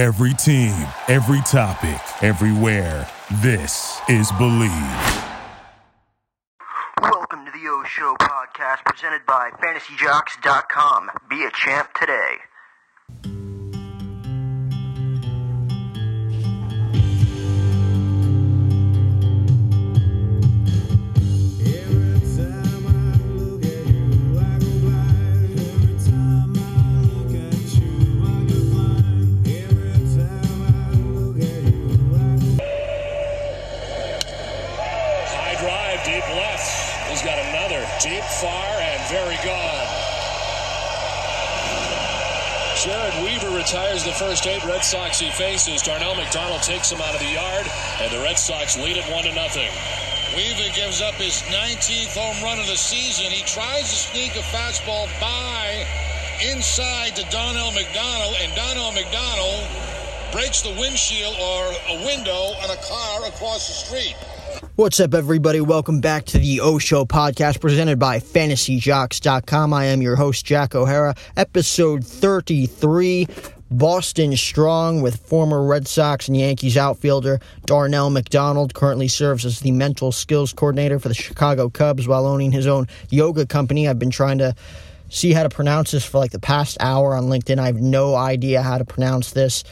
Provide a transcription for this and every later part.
Every team, every topic, everywhere. This is Believe. Welcome to the O Show podcast presented by FantasyJocks.com. Be a champ today. Retires the first eight Red Sox he faces. Darnell McDonald takes him out of the yard, and the Red Sox lead it one to nothing. Weaver gives up his 19th home run of the season. He tries to sneak a fastball by inside to Darnell McDonald, and Darnell McDonald breaks the windshield or a window on a car across the street. What's up, everybody? Welcome back to the O Show podcast presented by FantasyJocks.com. I am your host, Jack O'Hara, episode 33. Boston Strong with former Red Sox and Yankees outfielder Darnell McDonald currently serves as the mental skills coordinator for the Chicago Cubs while owning his own yoga company. I've been trying to see how to pronounce this for like the past hour on LinkedIn. I have no idea how to pronounce this.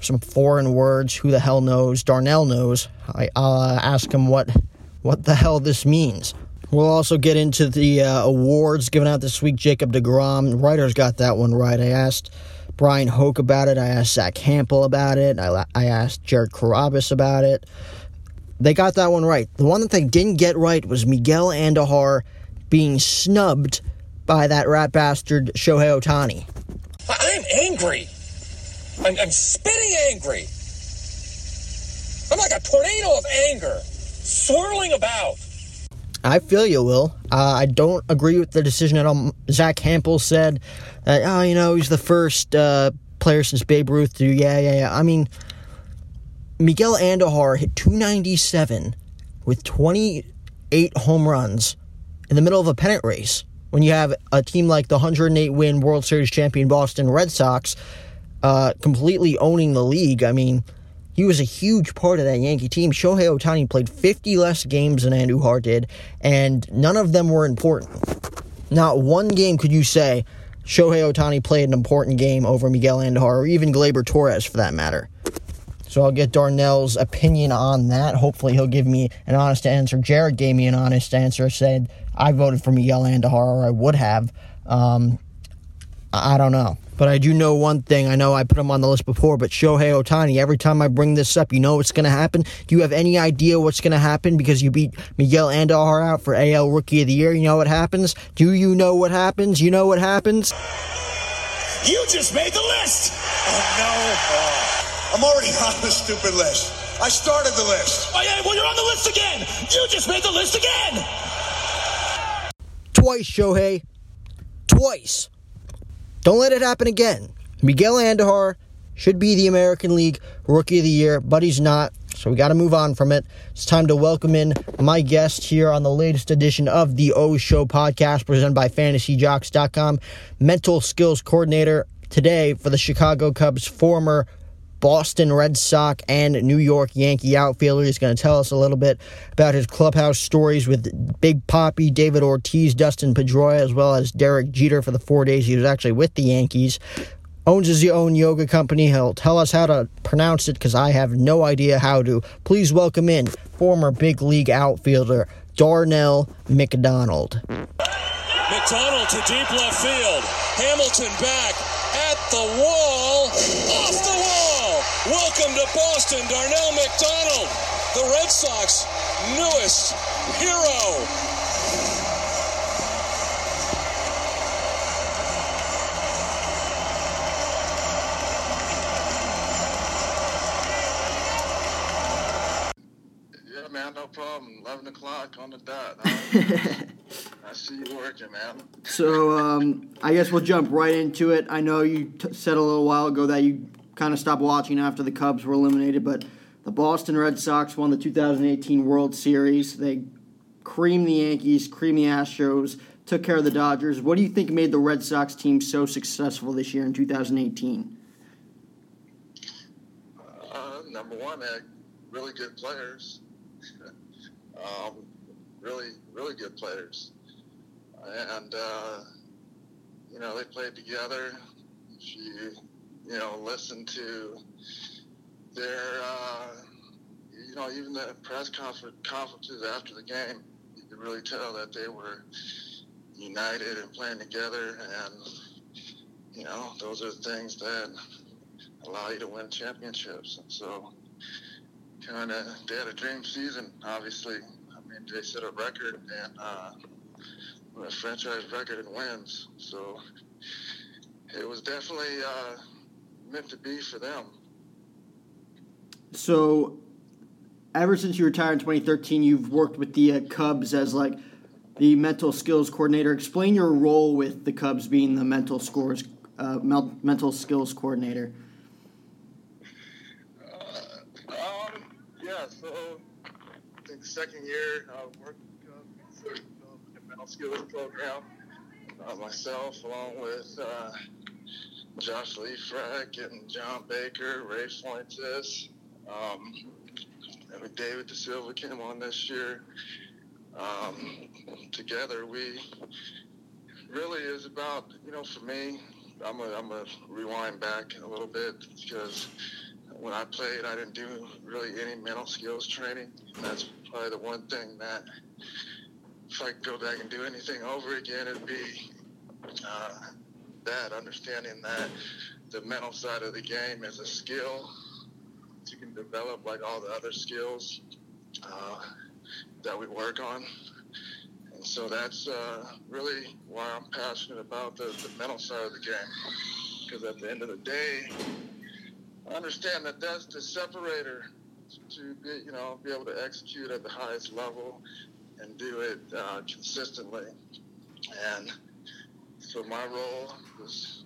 Some foreign words. Who the hell knows? Darnell knows. I, I'll uh, ask him what what the hell this means. We'll also get into the uh, awards given out this week. Jacob DeGrom, writers got that one right. I asked Brian Hoke about it. I asked Zach Campbell about it. I, I asked Jared Carrabis about it. They got that one right. The one that they didn't get right was Miguel Andujar being snubbed by that rat bastard Shohei Ohtani. I'm angry. I'm, I'm spitting angry. I'm like a tornado of anger, swirling about. I feel you, Will. Uh, I don't agree with the decision at all. Zach Campbell said that, oh, you know, he's the first uh, player since Babe Ruth to, yeah, yeah, yeah. I mean, Miguel Andujar hit 297 with 28 home runs in the middle of a pennant race. When you have a team like the 108 win World Series champion Boston Red Sox uh, completely owning the league, I mean, he was a huge part of that Yankee team. Shohei Ohtani played 50 less games than Andujar did, and none of them were important. Not one game could you say Shohei Ohtani played an important game over Miguel Andujar, or even Gleyber Torres for that matter. So I'll get Darnell's opinion on that. Hopefully he'll give me an honest answer. Jared gave me an honest answer, said I voted for Miguel Andujar, or I would have. Um, I don't know. But I do know one thing. I know I put him on the list before, but Shohei Ohtani, every time I bring this up, you know what's going to happen? Do you have any idea what's going to happen because you beat Miguel Andujar out for AL Rookie of the Year? You know what happens? Do you know what happens? You know what happens? You just made the list. Oh, no. Oh, I'm already on the stupid list. I started the list. Oh, yeah, well, you're on the list again. You just made the list again. Twice, Shohei. Twice. Don't let it happen again. Miguel Andujar should be the American League Rookie of the Year, but he's not. So we got to move on from it. It's time to welcome in my guest here on the latest edition of the O Show podcast presented by FantasyJocks.com, mental skills coordinator today for the Chicago Cubs, former Boston Red Sox and New York Yankee outfielder. He's going to tell us a little bit about his clubhouse stories with Big Poppy, David Ortiz, Dustin Pedroia, as well as Derek Jeter for the four days he was actually with the Yankees. Owns his own yoga company. He'll tell us how to pronounce it because I have no idea how to. Please welcome in former big league outfielder Darnell McDonald. McDonald to deep left field. Hamilton back at the wall. To Boston, Darnell McDonald, the Red Sox newest hero. Yeah, man, no problem. 11 o'clock on the dot. I see you working, man. So um, I guess we'll jump right into it. I know you t- said a little while ago that you kind of stopped watching after the Cubs were eliminated, but the Boston Red Sox won the 2018 World Series. They creamed the Yankees, creamed the Astros, took care of the Dodgers. What do you think made the Red Sox team so successful this year in 2018? number one, had really good players. um, really, really good players. And, uh, you know, they played together. You, know, listen to their, uh, you know, even the press confer- conferences after the game, you could really tell that they were united and playing together. And, you know, those are things that allow you to win championships. And so, kind of, they had a dream season, obviously. I mean, they set a record and uh, a franchise record in wins. So, it was definitely uh, meant to be for them. So, ever since you retired in 2013, you've worked with the uh, Cubs as like the mental skills coordinator. Explain your role with the Cubs being the mental scores, uh, mental skills coordinator. Uh, um, yeah, so I think second year I worked with the mental skills program. Uh, myself, along with Josh Lifrak and John Baker, Ray Fuentes, um, and David De Silva came on this year. Um, together, we really is about you know for me. I'm gonna I'm rewind back a little bit because when I played, I didn't do really any mental skills training. That's probably the one thing that if I could go back and do anything over again, it'd be uh, that understanding that the mental side of the game is a skill that you can develop like all the other skills uh, that we work on. And so that's uh, really why I'm passionate about the, the mental side of the game. Because at the end of the day, I understand that that's the separator to be, you know, be able to execute at the highest level and do it uh, consistently. And so my role was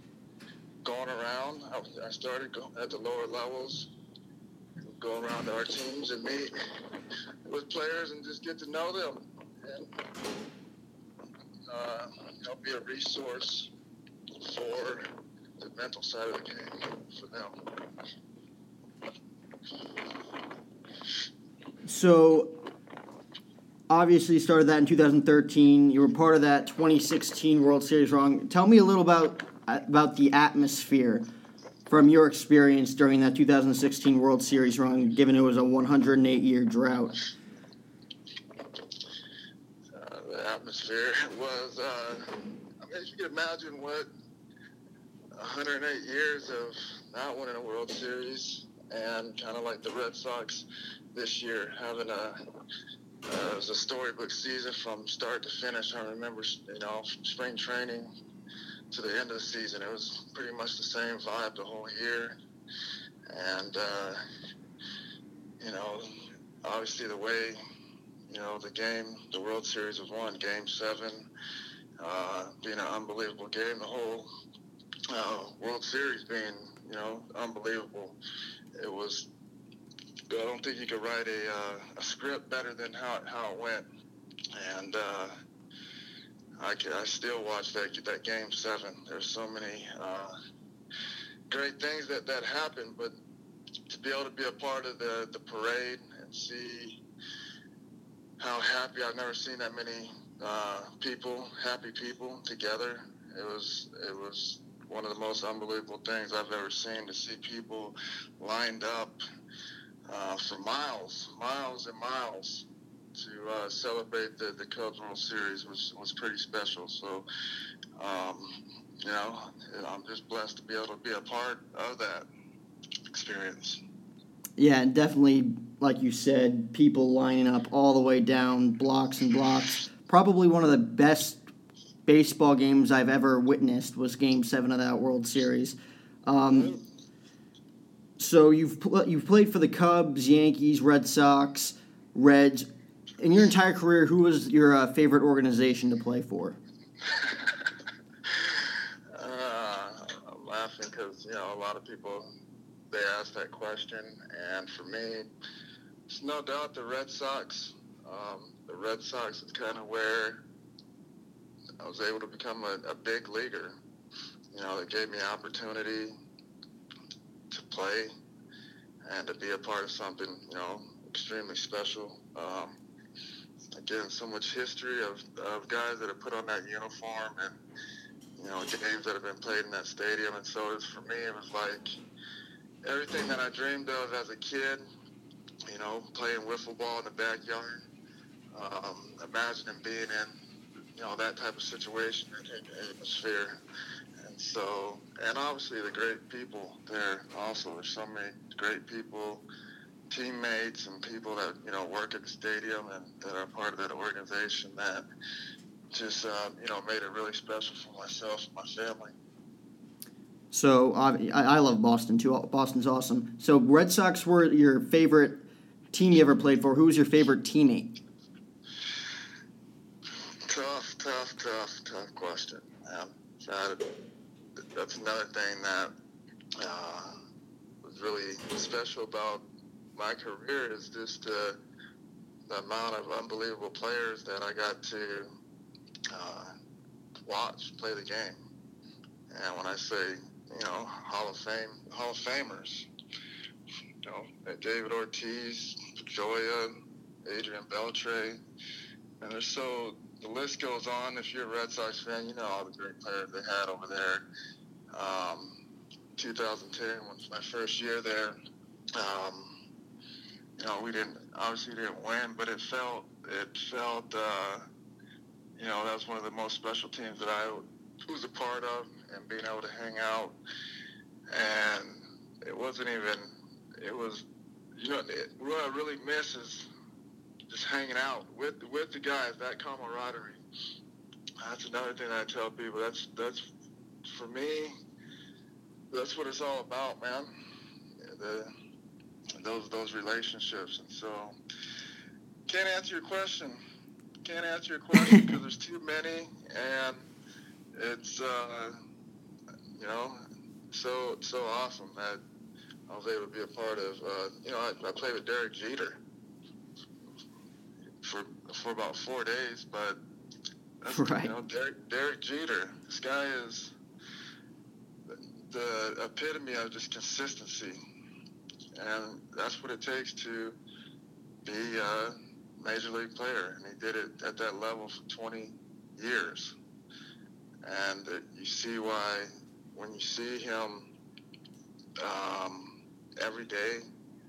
going around. I, I started at the lower levels, go around our teams and meet with players and just get to know them and uh, be a resource for the mental side of the game for them. So obviously started that in 2013. You were part of that 2016 World Series run. Tell me a little about about the atmosphere from your experience during that 2016 World Series run, given it was a 108 year drought? Uh, the atmosphere was, uh, I mean, you can imagine what 108 years of not winning a World Series and kind of like the Red Sox this year having a uh, it was a storybook season from start to finish. I remember, you know, spring training to the end of the season. It was pretty much the same vibe the whole year. And, uh, you know, obviously the way, you know, the game, the World Series was won, Game 7, uh, being an unbelievable game, the whole uh, World Series being, you know, unbelievable. It was, I don't think you could write a, uh, a script better than how, how it went. And, uh, I, I still watch that that game seven. There's so many uh, great things that that happen, but to be able to be a part of the the parade and see how happy I've never seen that many uh, people, happy people together. It was it was one of the most unbelievable things I've ever seen to see people lined up uh, for miles, miles and miles to uh, celebrate the, the Cubs World Series was, was pretty special. So, um, you know, I'm just blessed to be able to be a part of that experience. Yeah, and definitely, like you said, people lining up all the way down blocks and blocks. Probably one of the best baseball games I've ever witnessed was Game Seven of that World Series. Um, so you've pl- you've played for the Cubs, Yankees, Red Sox, Reds in your entire career, who was your uh, favorite organization to play for? uh, I'm laughing because you know a lot of people they ask that question, and for me, it's no doubt the Red Sox. Um, the Red Sox is kind of where I was able to become a, a big leaguer. You know, it gave me opportunity to play and to be a part of something, you know, extremely special. Um, again, so much history of, of guys that have put on that uniform and, you know, games that have been played in that stadium. And so for me, it was like everything that I dreamed of as a kid, you know, playing wiffle ball in the backyard, um, imagining being in, you know, that type of situation and atmosphere. So, and obviously the great people there also. There's so many great people teammates and people that you know work at the stadium and that are part of that organization that just uh, you know made it really special for myself and my family. So uh, I love Boston too. Boston's awesome. So Red Sox were your favorite team you ever played for. Who was your favorite teammate? Tough, tough, tough, tough question. Um, that's another thing that uh, was really special about my career is just uh, the amount of unbelievable players that I got to uh, watch play the game. And when I say, you know, Hall of Fame, Hall of Famers, you know, David Ortiz, Joya, Adrian Beltre, and there's so the list goes on. If you're a Red Sox fan, you know all the great players they had over there. Um, 2010 was my first year there. Um, you know, we didn't obviously didn't win, but it felt it felt uh, you know that was one of the most special teams that I was a part of, and being able to hang out, and it wasn't even it was you know it, what I really miss is just hanging out with with the guys, that camaraderie. That's another thing I tell people. That's that's for me. That's what it's all about, man. The those those relationships. And so, can't answer your question. Can't answer your question because there's too many, and it's uh, you know so so awesome that I was able to be a part of. Uh, you know, I, I played with Derek Jeter for for about four days, but that's, right. you know Derek, Derek Jeter. This guy is the epitome of just consistency and that's what it takes to be a major league player. And he did it at that level for 20 years. And you see why when you see him um, every day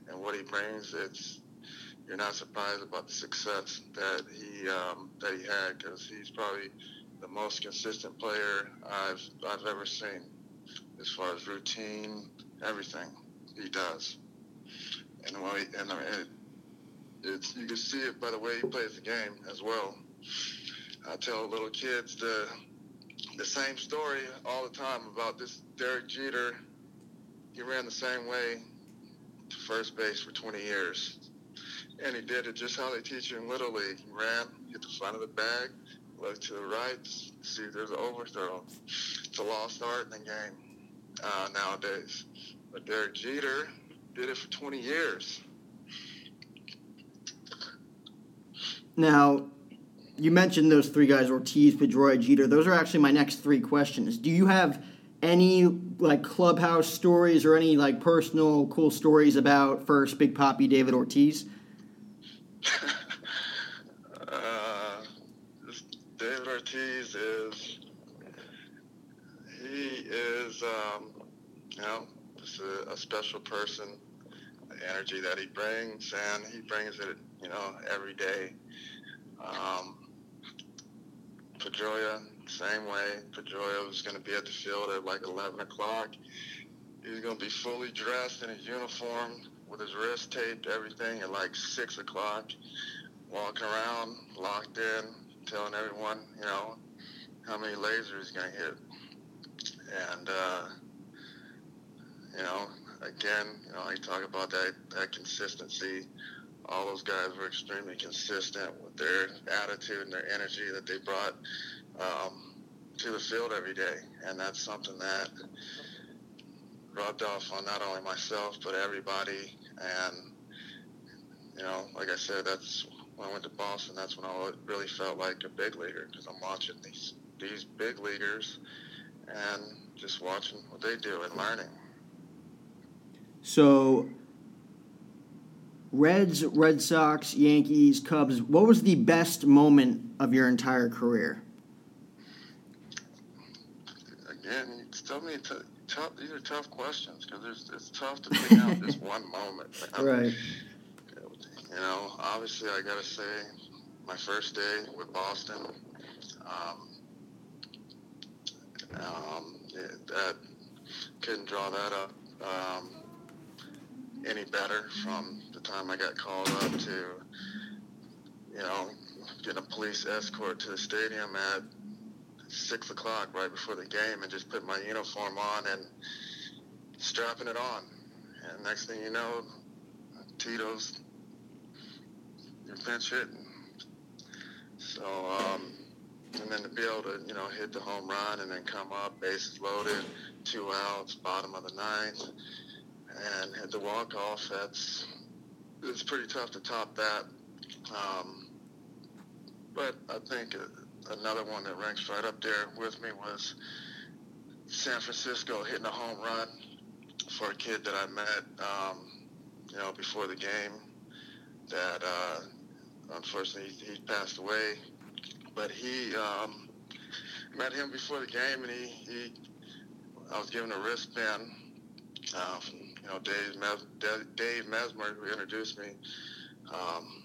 and what he brings, it's you're not surprised about the success that he um, that he had because he's probably the most consistent player I've I've ever seen as far as routine, everything he does and well, and I mean, it, it's you can see it by the way he plays the game as well. I tell little kids the the same story all the time about this Derek Jeter. He ran the same way to first base for 20 years, and he did it just how they teach you in Little League. He ran, hit the front of the bag, look to the right, see if there's an overthrow. It's a lost art in the game uh, nowadays. But Derek Jeter, did it for 20 years. Now, you mentioned those three guys Ortiz, Pedroia, Jeter. Those are actually my next three questions. Do you have any like clubhouse stories or any like personal cool stories about first Big Poppy David Ortiz? uh, David Ortiz is he is um, you know just a, a special person the energy that he brings, and he brings it, you know, every day. Um, Pedroia, same way. Pedroia was going to be at the field at like 11 o'clock. He's going to be fully dressed in his uniform with his wrist taped, everything at like 6 o'clock, walking around, locked in, telling everyone, you know, how many lasers he's going to hit. And, uh, you know, again, you know, I talk about that, that consistency. All those guys were extremely consistent with their attitude and their energy that they brought um, to the field every day. And that's something that rubbed off on not only myself, but everybody. And, you know, like I said, that's when I went to Boston, that's when I really felt like a big leaguer because I'm watching these, these big leaguers and just watching what they do and learning. So, Reds, Red Sox, Yankees, Cubs. What was the best moment of your entire career? Again, you tell me t- tough. These are tough questions because it's tough to pick out this one moment. Right. You know, obviously, I gotta say, my first day with Boston. Um, um, that couldn't draw that up um, any better from the time I got called up to, you know, getting a police escort to the stadium at six o'clock right before the game and just putting my uniform on and strapping it on. And next thing you know, Tito's your pinch hitting. So, um, and then to be able to, you know, hit the home run and then come up, bases loaded, two outs, bottom of the ninth, and hit the walk off. That's it's pretty tough to top that. Um, but I think uh, another one that ranks right up there with me was San Francisco hitting a home run for a kid that I met, um, you know, before the game. That uh, unfortunately he, he passed away, but he um, met him before the game, and he, he I was given a wristband uh, from you know Dave Mes- Dave Mesmer who introduced me um,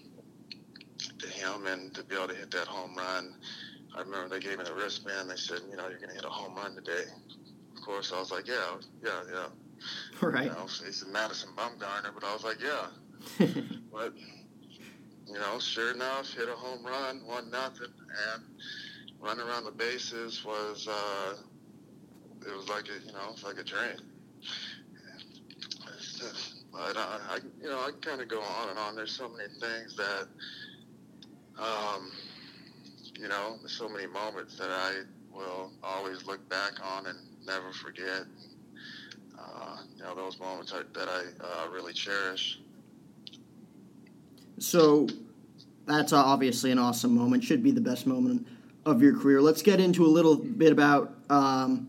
to him, and to be able to hit that home run. I remember they gave me the wristband. They said, you know, you're going to hit a home run today. Of course, I was like, yeah, yeah, yeah. Right. You know, he said Madison Bumgarner, but I was like, yeah. but you know, sure enough, hit a home run, one nothing, and running around the bases was uh, it was like a you know, it's like a dream. But I, you know, I kind of go on and on. There's so many things that, um, you know, there's so many moments that I will always look back on and never forget. Uh, you know, those moments I, that I uh, really cherish. So that's obviously an awesome moment. Should be the best moment of your career. Let's get into a little bit about um,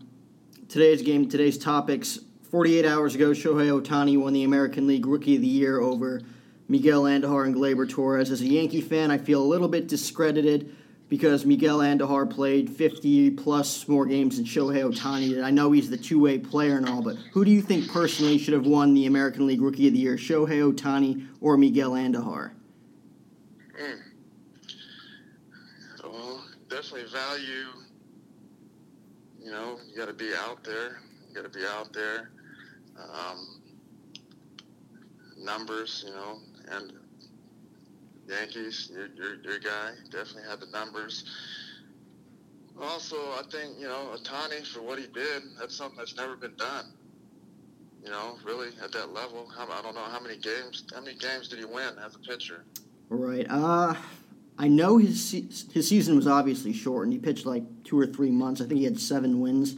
today's game, today's topics. 48 hours ago, Shohei Ohtani won the American League Rookie of the Year over Miguel Andujar and Gleyber Torres. As a Yankee fan, I feel a little bit discredited because Miguel Andujar played 50 plus more games than Shohei Ohtani. I know he's the two way player and all, but who do you think personally should have won the American League Rookie of the Year, Shohei Ohtani or Miguel Andujar? Mm. Well, definitely value. You know, you got to be out there. You got to be out there. Um, numbers, you know, and Yankees, your, your, your guy definitely had the numbers. Also, I think, you know, Ohtani, for what he did, that's something that's never been done. You know, really at that level. I don't know how many games. How many games did he win as a pitcher? Right. Uh, I know his his season was obviously short, and He pitched like two or three months. I think he had seven wins.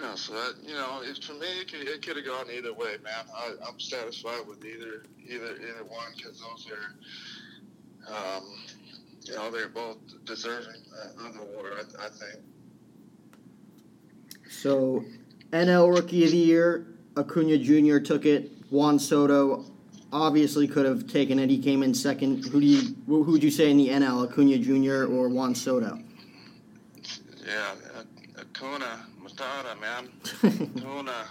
Yeah, so that you know, it, for me, it could, it could have gone either way, man. I, I'm satisfied with either either either one because those are, um, you know, they're both deserving uh, of the award. I, I think. So, NL Rookie of the Year, Acuna Jr. took it. Juan Soto obviously could have taken it. He came in second. Who do you who would you say in the NL, Acuna Jr. or Juan Soto? Yeah, uh, Matata, man. Acuna.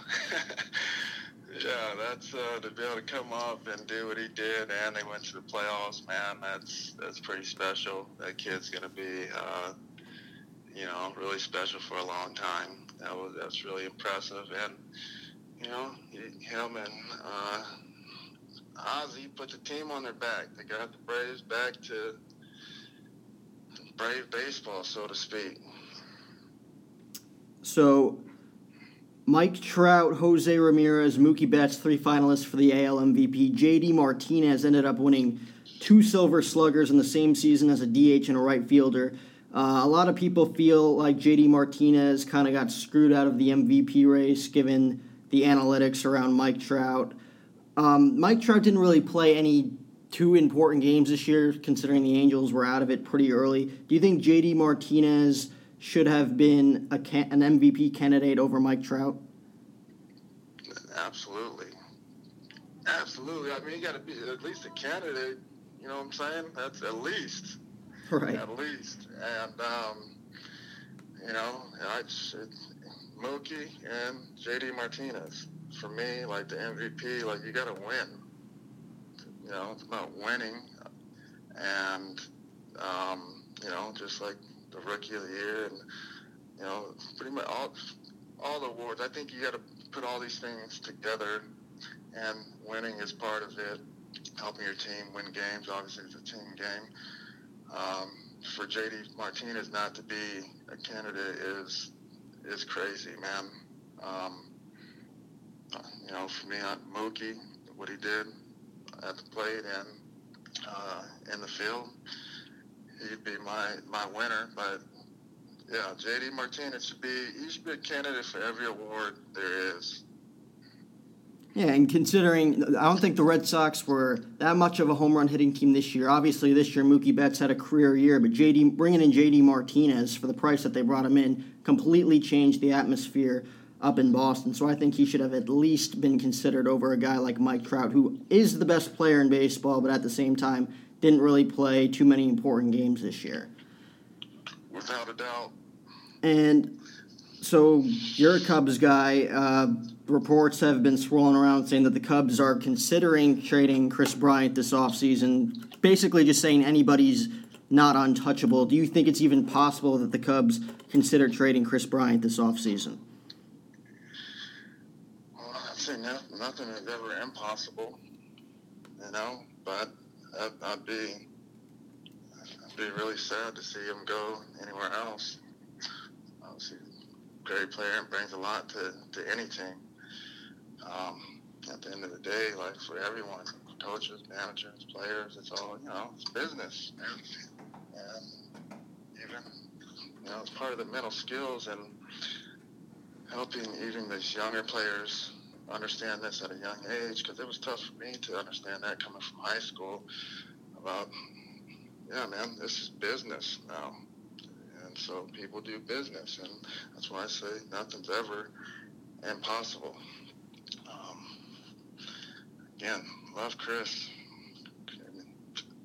yeah, that's uh, to be able to come up and do what he did, and they went to the playoffs, man. That's that's pretty special. That kid's gonna be, uh, you know, really special for a long time. That was that's really impressive, and you know, him and uh, Ozzy put the team on their back. They got the Braves back to brave baseball, so to speak. So, Mike Trout, Jose Ramirez, Mookie Betts, three finalists for the AL MVP. JD Martinez ended up winning two Silver Sluggers in the same season as a DH and a right fielder. Uh, a lot of people feel like JD Martinez kind of got screwed out of the MVP race given the analytics around Mike Trout. Um, Mike Trout didn't really play any two important games this year, considering the Angels were out of it pretty early. Do you think JD Martinez should have been a can- an MVP candidate over Mike Trout? Absolutely. Absolutely. I mean, you got to be at least a candidate. You know what I'm saying? That's at least. Right. At least. And, um, you know, I, it's Mookie and JD Martinez. For me, like the MVP, like you got to win. You know, it's about winning. And, um, you know, just like the rookie of the year and, you know, pretty much all, all the awards. I think you got to put all these things together and winning is part of it. Helping your team win games, obviously, it's a team game. Um, for JD Martinez not to be a candidate is is crazy, man. Um, you know, for me, Mookie, what he did at the plate and uh, in the field, he'd be my my winner. But yeah, JD Martinez should be he should be a candidate for every award there is. Yeah, and considering I don't think the Red Sox were that much of a home run hitting team this year. Obviously, this year Mookie Betts had a career year, but JD bringing in JD Martinez for the price that they brought him in completely changed the atmosphere up in Boston. So I think he should have at least been considered over a guy like Mike Trout, who is the best player in baseball, but at the same time didn't really play too many important games this year. Without a doubt. And so you're a Cubs guy. Uh, reports have been swirling around saying that the Cubs are considering trading Kris Bryant this offseason, basically just saying anybody's not untouchable. Do you think it's even possible that the Cubs consider trading Kris Bryant this offseason? Well, I'd say no, nothing is ever impossible, you know, but I'd, I'd be I'd be really sad to see him go anywhere else. Obviously, great player and brings a lot to, to any team um, at the end of the day, like for everyone, coaches, managers, players, it's all you know, it's business, and even you know, it's part of the mental skills and helping even these younger players understand this at a young age because it was tough for me to understand that coming from high school about yeah man this is business now. And so people do business and that's why i say nothing's ever impossible. Again, love Kris.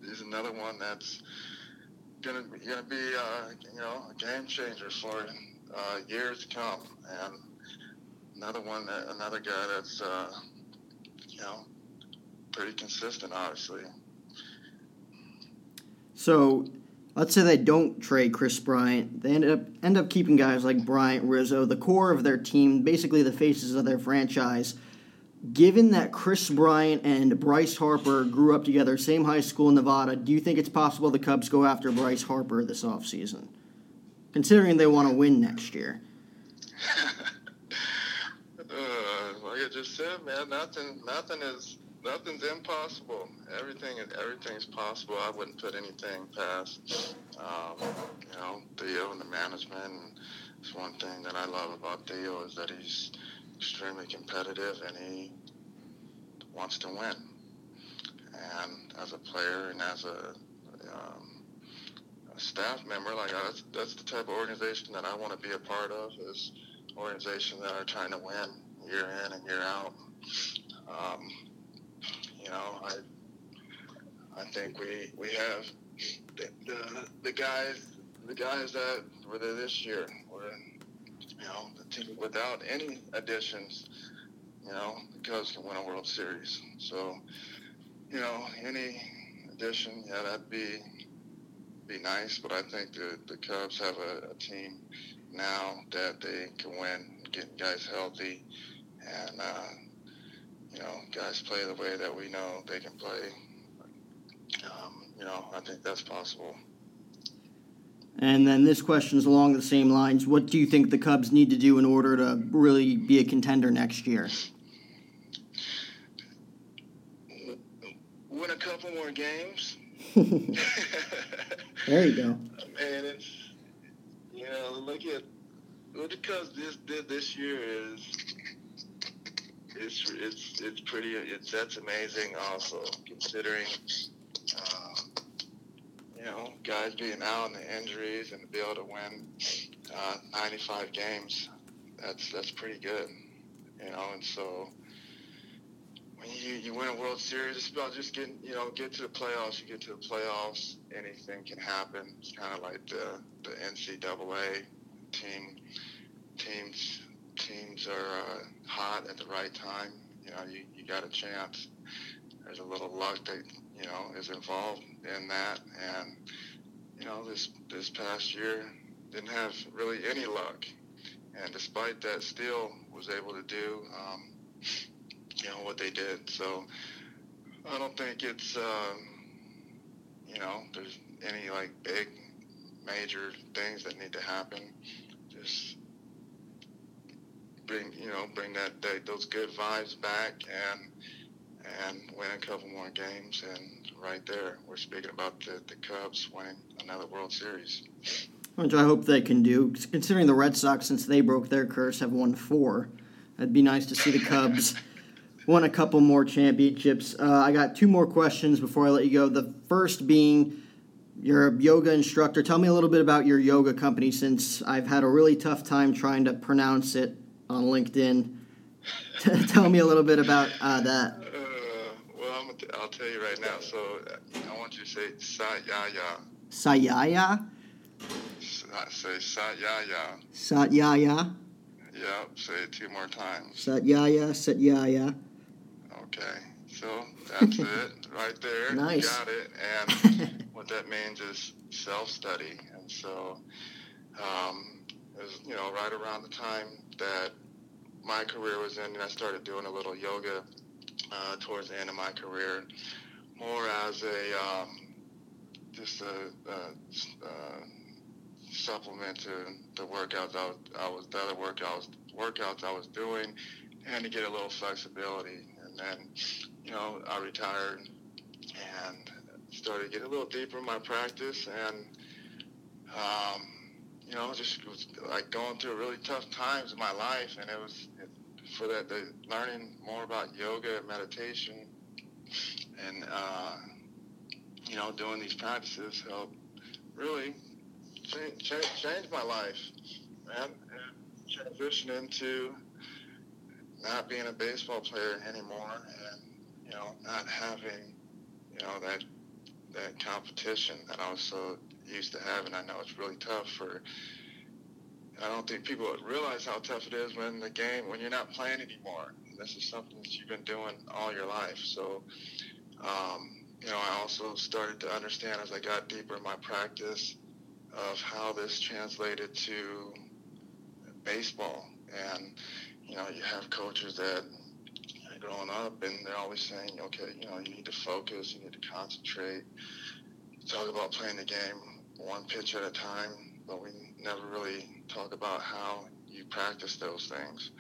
He's another one that's gonna gonna be uh, you know a game changer for uh, years to come, and another one that another guy that's uh, you know pretty consistent, obviously. So, let's say they don't trade Kris Bryant. They end up end up keeping guys like Bryant, Rizzo, the core of their team, basically the faces of their franchise given that Kris Bryant and Bryce Harper grew up together, same high school in Nevada, do you think it's possible the Cubs go after Bryce Harper this offseason? Considering they want to win next year. uh, just said, man, nothing, nothing is, nothing's impossible. Everything, everything's possible. I wouldn't put anything past, um, you know, Theo and the management. And it's one thing that I love about Theo is that he's extremely competitive and he wants to win. And as a player and as a, um, a staff member, like that's, that's the type of organization that I want to be a part of. Is organizations that are trying to win year in and year out. Um, you know, I I think we we have the, the, the guys the guys that were there this year were you know, the team without any additions, you know, the Cubs can win a World Series. So, you know, any addition, yeah, that'd be be nice. But I think the the Cubs have a, a team now that they can win, getting guys healthy, and uh, you know, guys play the way that we know they can play. Um, you know, I think that's possible. And then this question is along the same lines. What do you think the Cubs need to do in order to really be a contender next year? Win a couple more games. there you go. Man, it's you know look at what the Cubs this did this year is it's it's it's pretty it's that's amazing also considering um, you know, guys being out and the injuries and to be able to win uh, 95 games, that's that's pretty good, you know. And so, when you, you win a World Series, it's about just getting, you know, get to the playoffs. You get to the playoffs, anything can happen. It's kind of like the, the NCAA team. Teams teams are uh, hot at the right time. You know, you, you got a chance. There's a little luck that you know is involved in that, and you know this this past year didn't have really any luck, and despite that, still was able to do um, you know what they did. So I don't think it's uh, you know there's any like big major things that need to happen. Bring you know bring that, that those good vibes back and and win a couple more games and right there we're speaking about the, the Cubs winning another World Series. Which I hope they can do, considering the Red Sox, since they broke their curse, have won four. It'd be nice to see the Cubs win a couple more championships. Uh, I got two more questions before I let you go. The first being, you're a yoga instructor. Tell me a little bit about your yoga company, since I've had a really tough time trying to pronounce it on LinkedIn. Tell me a little bit about uh, that. Uh, well, I'm gonna t- I'll tell you right now. So I want you to say. Sayaya? Sa- Say Satyaya. Satyaya? Yep. Say it two more times. Satyaya, Satyaya. Okay. So that's it right there. Nice. You got it. And what that means is self-study. And so, um, it was, you know, right around the time that my career was ending, I started doing a little yoga uh, towards the end of my career, more as a um, just a, a, supplement to the workouts I was, I was the other workouts workouts I was doing, and to get a little flexibility. And then, you know, I retired and started getting a little deeper in my practice, and um, you know, just was like going through really tough times in my life, and it was for that the learning more about yoga and meditation, and uh, you know, doing these practices helped really change, change, change my life, man, and transition into not being a baseball player anymore, and you know, not having you know that that competition that I was so used to have, and I know it's really tough for. I don't think people realize how tough it is when the game when you're not playing anymore. This is something that you've been doing all your life. So, um, you know, I also started to understand as I got deeper in my practice of how this translated to baseball. And you know, you have coaches that growing up and they're always saying, okay, you know, you need to focus, you need to concentrate. Talk about playing the game one pitch at a time, but we never really talk about how you practice those things.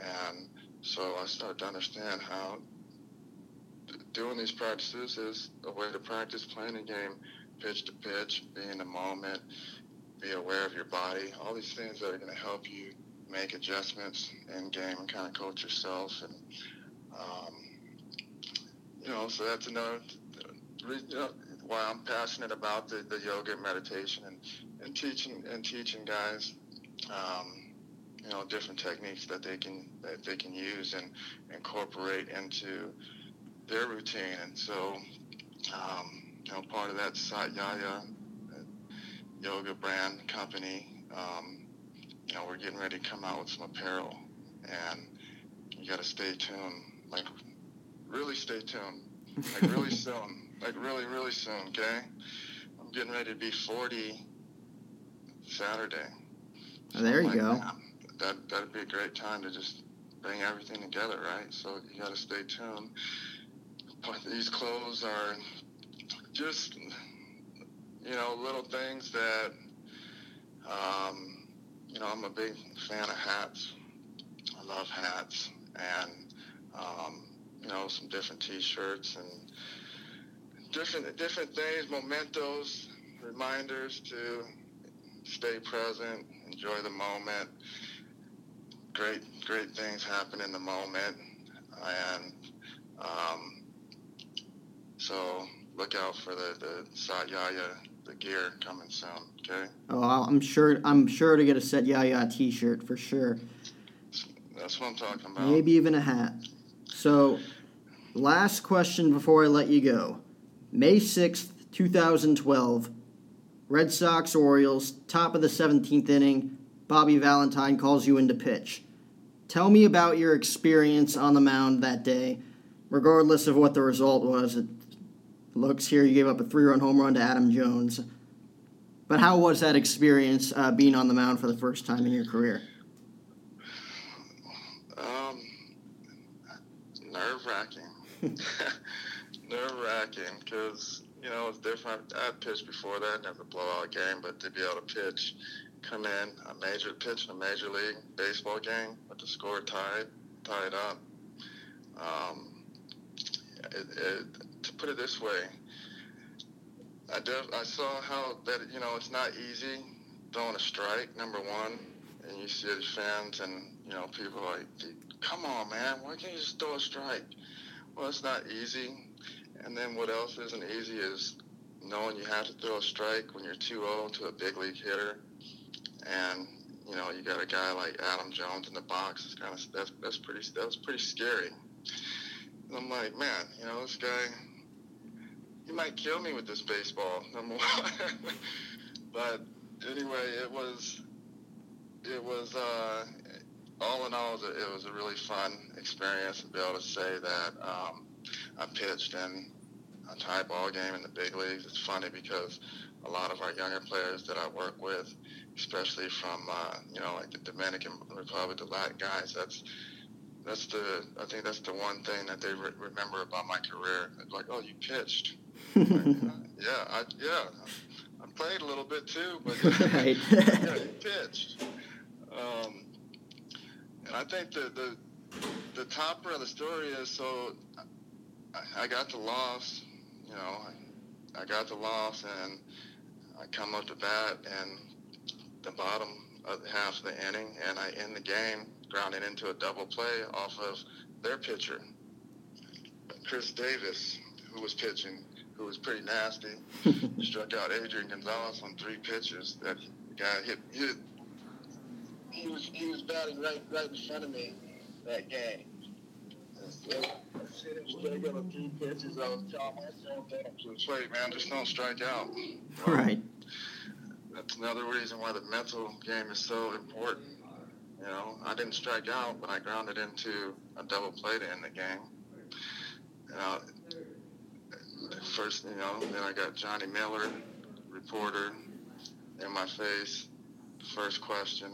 And so I started to understand how doing these practices is a way to practice playing the game pitch to pitch, be in the moment, be aware of your body, all these things that are going to help you make adjustments in game and kind of coach yourself. And, um, you know, so that's another, you know, why I'm passionate about the, the yoga and meditation and, and teaching and teaching guys, um, you know, different techniques that they can that they can use and incorporate into their routine. And so, um, you know, part of that Satyaya yoga brand company, um, you know, we're getting ready to come out with some apparel, and you got to stay tuned. Like, really stay tuned. Like, really soon. Like, really, really soon. Okay. I'm getting ready to be 40 Saturday. Oh, there you like, go. That that'd be a great time to just bring everything together, right? So you got to stay tuned. But these clothes are just you know little things that um, you know I'm a big fan of hats. I love hats and um, you know some different T-shirts and different different things, mementos, reminders to stay present, enjoy the moment. Great great things happen in the moment, and um, so look out for the the Satyaya, the gear coming soon. Okay, Oh, I'm sure. I'm sure to get a Set Yaya T-shirt for sure. that's what I'm talking about. Maybe even a hat. So, last question before I let you go. May 6th, 2012, Red Sox Orioles, top of the 17th inning. Bobby Valentine calls you into pitch. Tell me about your experience on the mound that day, regardless of what the result was. It looks here you gave up a three run home run to Adam Jones. But how was that experience uh, being on the mound for the first time in your career? Um, nerve wracking. wracking because, you know, it's different. I pitched before that, never blowout game, but to be able to pitch, come in, a major pitch in a major league baseball game with the score tied, tied up. Um, it, it, to put it this way, I, def- I saw how that, you know, it's not easy throwing a strike, number one, and you see the fans and, you know, people like, come on, man, why can't you just throw a strike? Well, it's not easy. And then what else isn't easy is knowing you have to throw a strike when you're 2-0 to a big league hitter, and you know you got a guy like Adam Jones in the box. It's kind of that's that's pretty that's pretty scary. And I'm like, man, you know this guy, he might kill me with this baseball. Number one, but anyway, it was it was uh, all in all, was, it was a really fun experience to be able to say that um, I pitched in a tie ball game in the big leagues. It's funny because a lot of our younger players that I work with, especially from uh, you know like the Dominican Republic, the Latin guys, that's that's the I think that's the one thing that they re- remember about my career. It's like, oh, you pitched. like, yeah, I, yeah, I played a little bit too, but Right. yeah, you pitched. Um, and I think the, the the topper of the story is so I, I got the loss, you know, I, I got the loss and I come up to bat and the bottom of the half of the inning and I end the game grounding into a double play off of their pitcher, Chris Davis, who was pitching, who was pretty nasty, struck out Adrian Gonzalez on three pitches that the guy hit, hit he was he was batting right right in front of me that game. And so I seen him strike out on three pitches. I was telling myself that to the plate, man, just don't strike out. right. That's another reason why the mental game is so important. You know, I didn't strike out, but I grounded into a double play to end the game. You know, first, you know, then I got Johnny Miller, reporter, in my face. First question.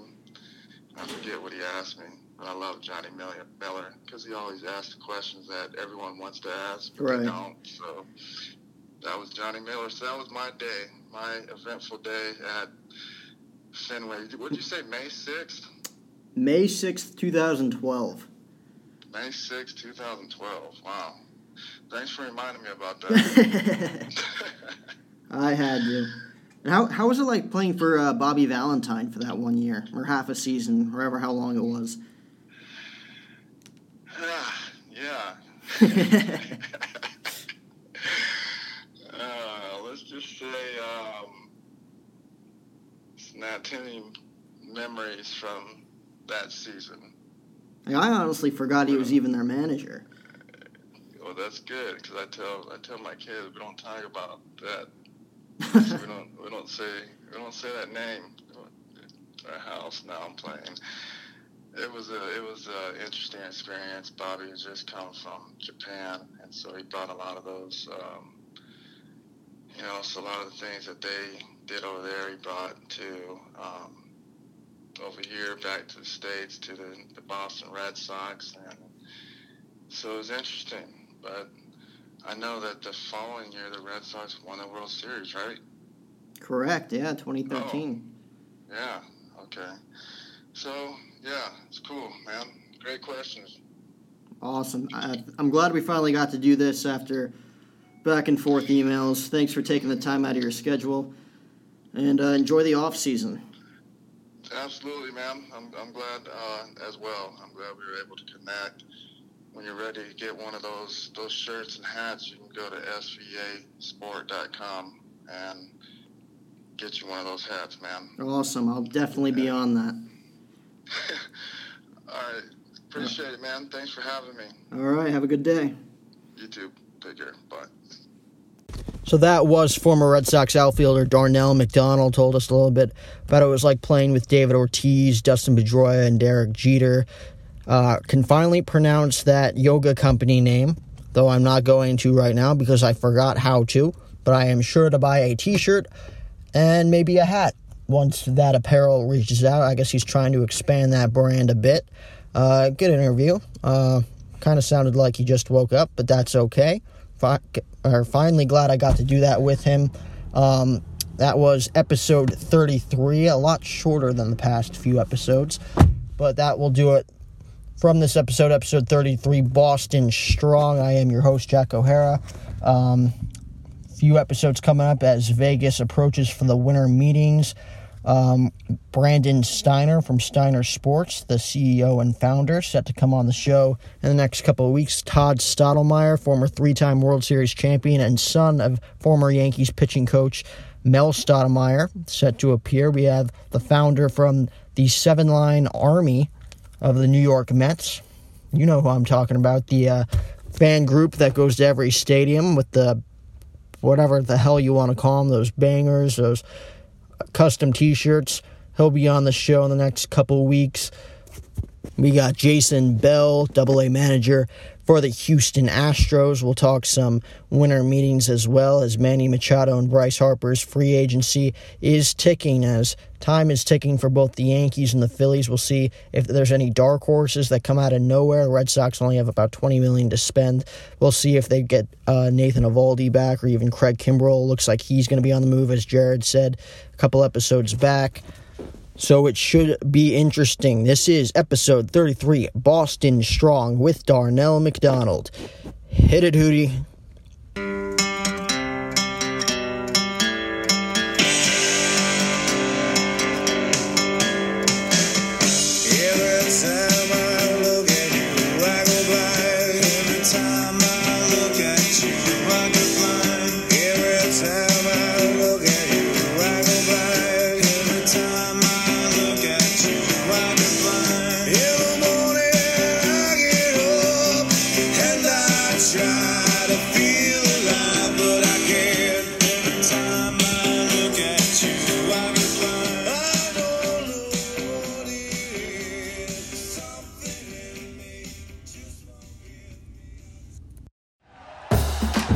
I forget what he asked me, but I love Johnny Miller because he always asks the questions that everyone wants to ask, but Right. they don't. So that was Johnny Miller. So that was my day, my eventful day at Fenway. What did you say, May 6th? May 6th, 2012. May 6th, 2012. Wow. Thanks for reminding me about that. I had to. And How, how was it like playing for uh, Bobby Valentine for that one year, or half a season, or ever how long it was? yeah. Uh, let's just say um, it's not too many memories from that season. I honestly forgot he was even their manager. Well, that's good because I tell I tell my kids we don't talk about that. we don't we don't say we don't say that name our house. Now I'm playing. It was a it was a interesting experience. Bobby has just come from Japan, and so he brought a lot of those. Um, you know, so a lot of the things that they did over there, he brought to um, over here back to the states to the, the Boston Red Sox, and so it was interesting. But I know that the following year the Red Sox won the World Series, right? Correct, yeah, 2013. Yeah. Okay. So yeah, it's cool, man. Great questions. Awesome. I, I'm glad we finally got to do this after back and forth emails. Thanks for taking the time out of your schedule. And uh, enjoy the off season. Absolutely, man. I'm, I'm glad uh, as well. I'm glad we were able to connect. When you're ready to get one of those those shirts and hats, you can go to svasport.com and get you one of those hats, man. Awesome. I'll definitely be on that. All right. Appreciate it, man. Thanks for having me. All right. Have a good day. You too. Take care. Bye. So that was former Red Sox outfielder Darnell McDonald told us a little bit about it was like playing with David Ortiz, Dustin Pedroia, and Derek Jeter. Uh, can finally pronounce that yoga company name, though I'm not going to right now because I forgot how to. But I am sure to buy a T-shirt and maybe a hat once that apparel reaches out. I guess he's trying to expand that brand a bit. Uh, good interview. Uh, kind of sounded like he just woke up, but that's okay. Fi- or finally glad I got to do that with him. Um, that was episode 33, a lot shorter than the past few episodes, but that will do it from this episode, episode 33, Boston Strong. I am your host, Jack O'Hara. Um, few episodes coming up as Vegas approaches for the winter meetings. Um, Brandon Steiner from Steiner Sports, the CEO and founder, set to come on the show in the next couple of weeks. Todd Stottlemyre, former three time World Series champion and son of former Yankees pitching coach Mel Stottlemyre, set to appear. We have the founder from the seven line army of the New York Mets. You know who I'm talking about. The uh, fan group that goes to every stadium with the whatever the hell you want to call them, those bangers, those custom t-shirts. He'll be on the show in the next couple weeks. We got Jason Bell, double A manager for the Houston Astros. We'll talk some winter meetings as well as Manny Machado and Bryce Harper's free agency is ticking as time is ticking for both the Yankees and the Phillies. We'll see if there's any dark horses that come out of nowhere. The Red Sox only have about 20 million to spend. We'll see if they get uh, Nathan Eovaldi back or even Craig Kimbrel. Looks like he's going to be on the move, as Jared said a couple episodes back. So it should be interesting. This is episode 33, Boston Strong with Darnell McDonald. Hit it, Hootie.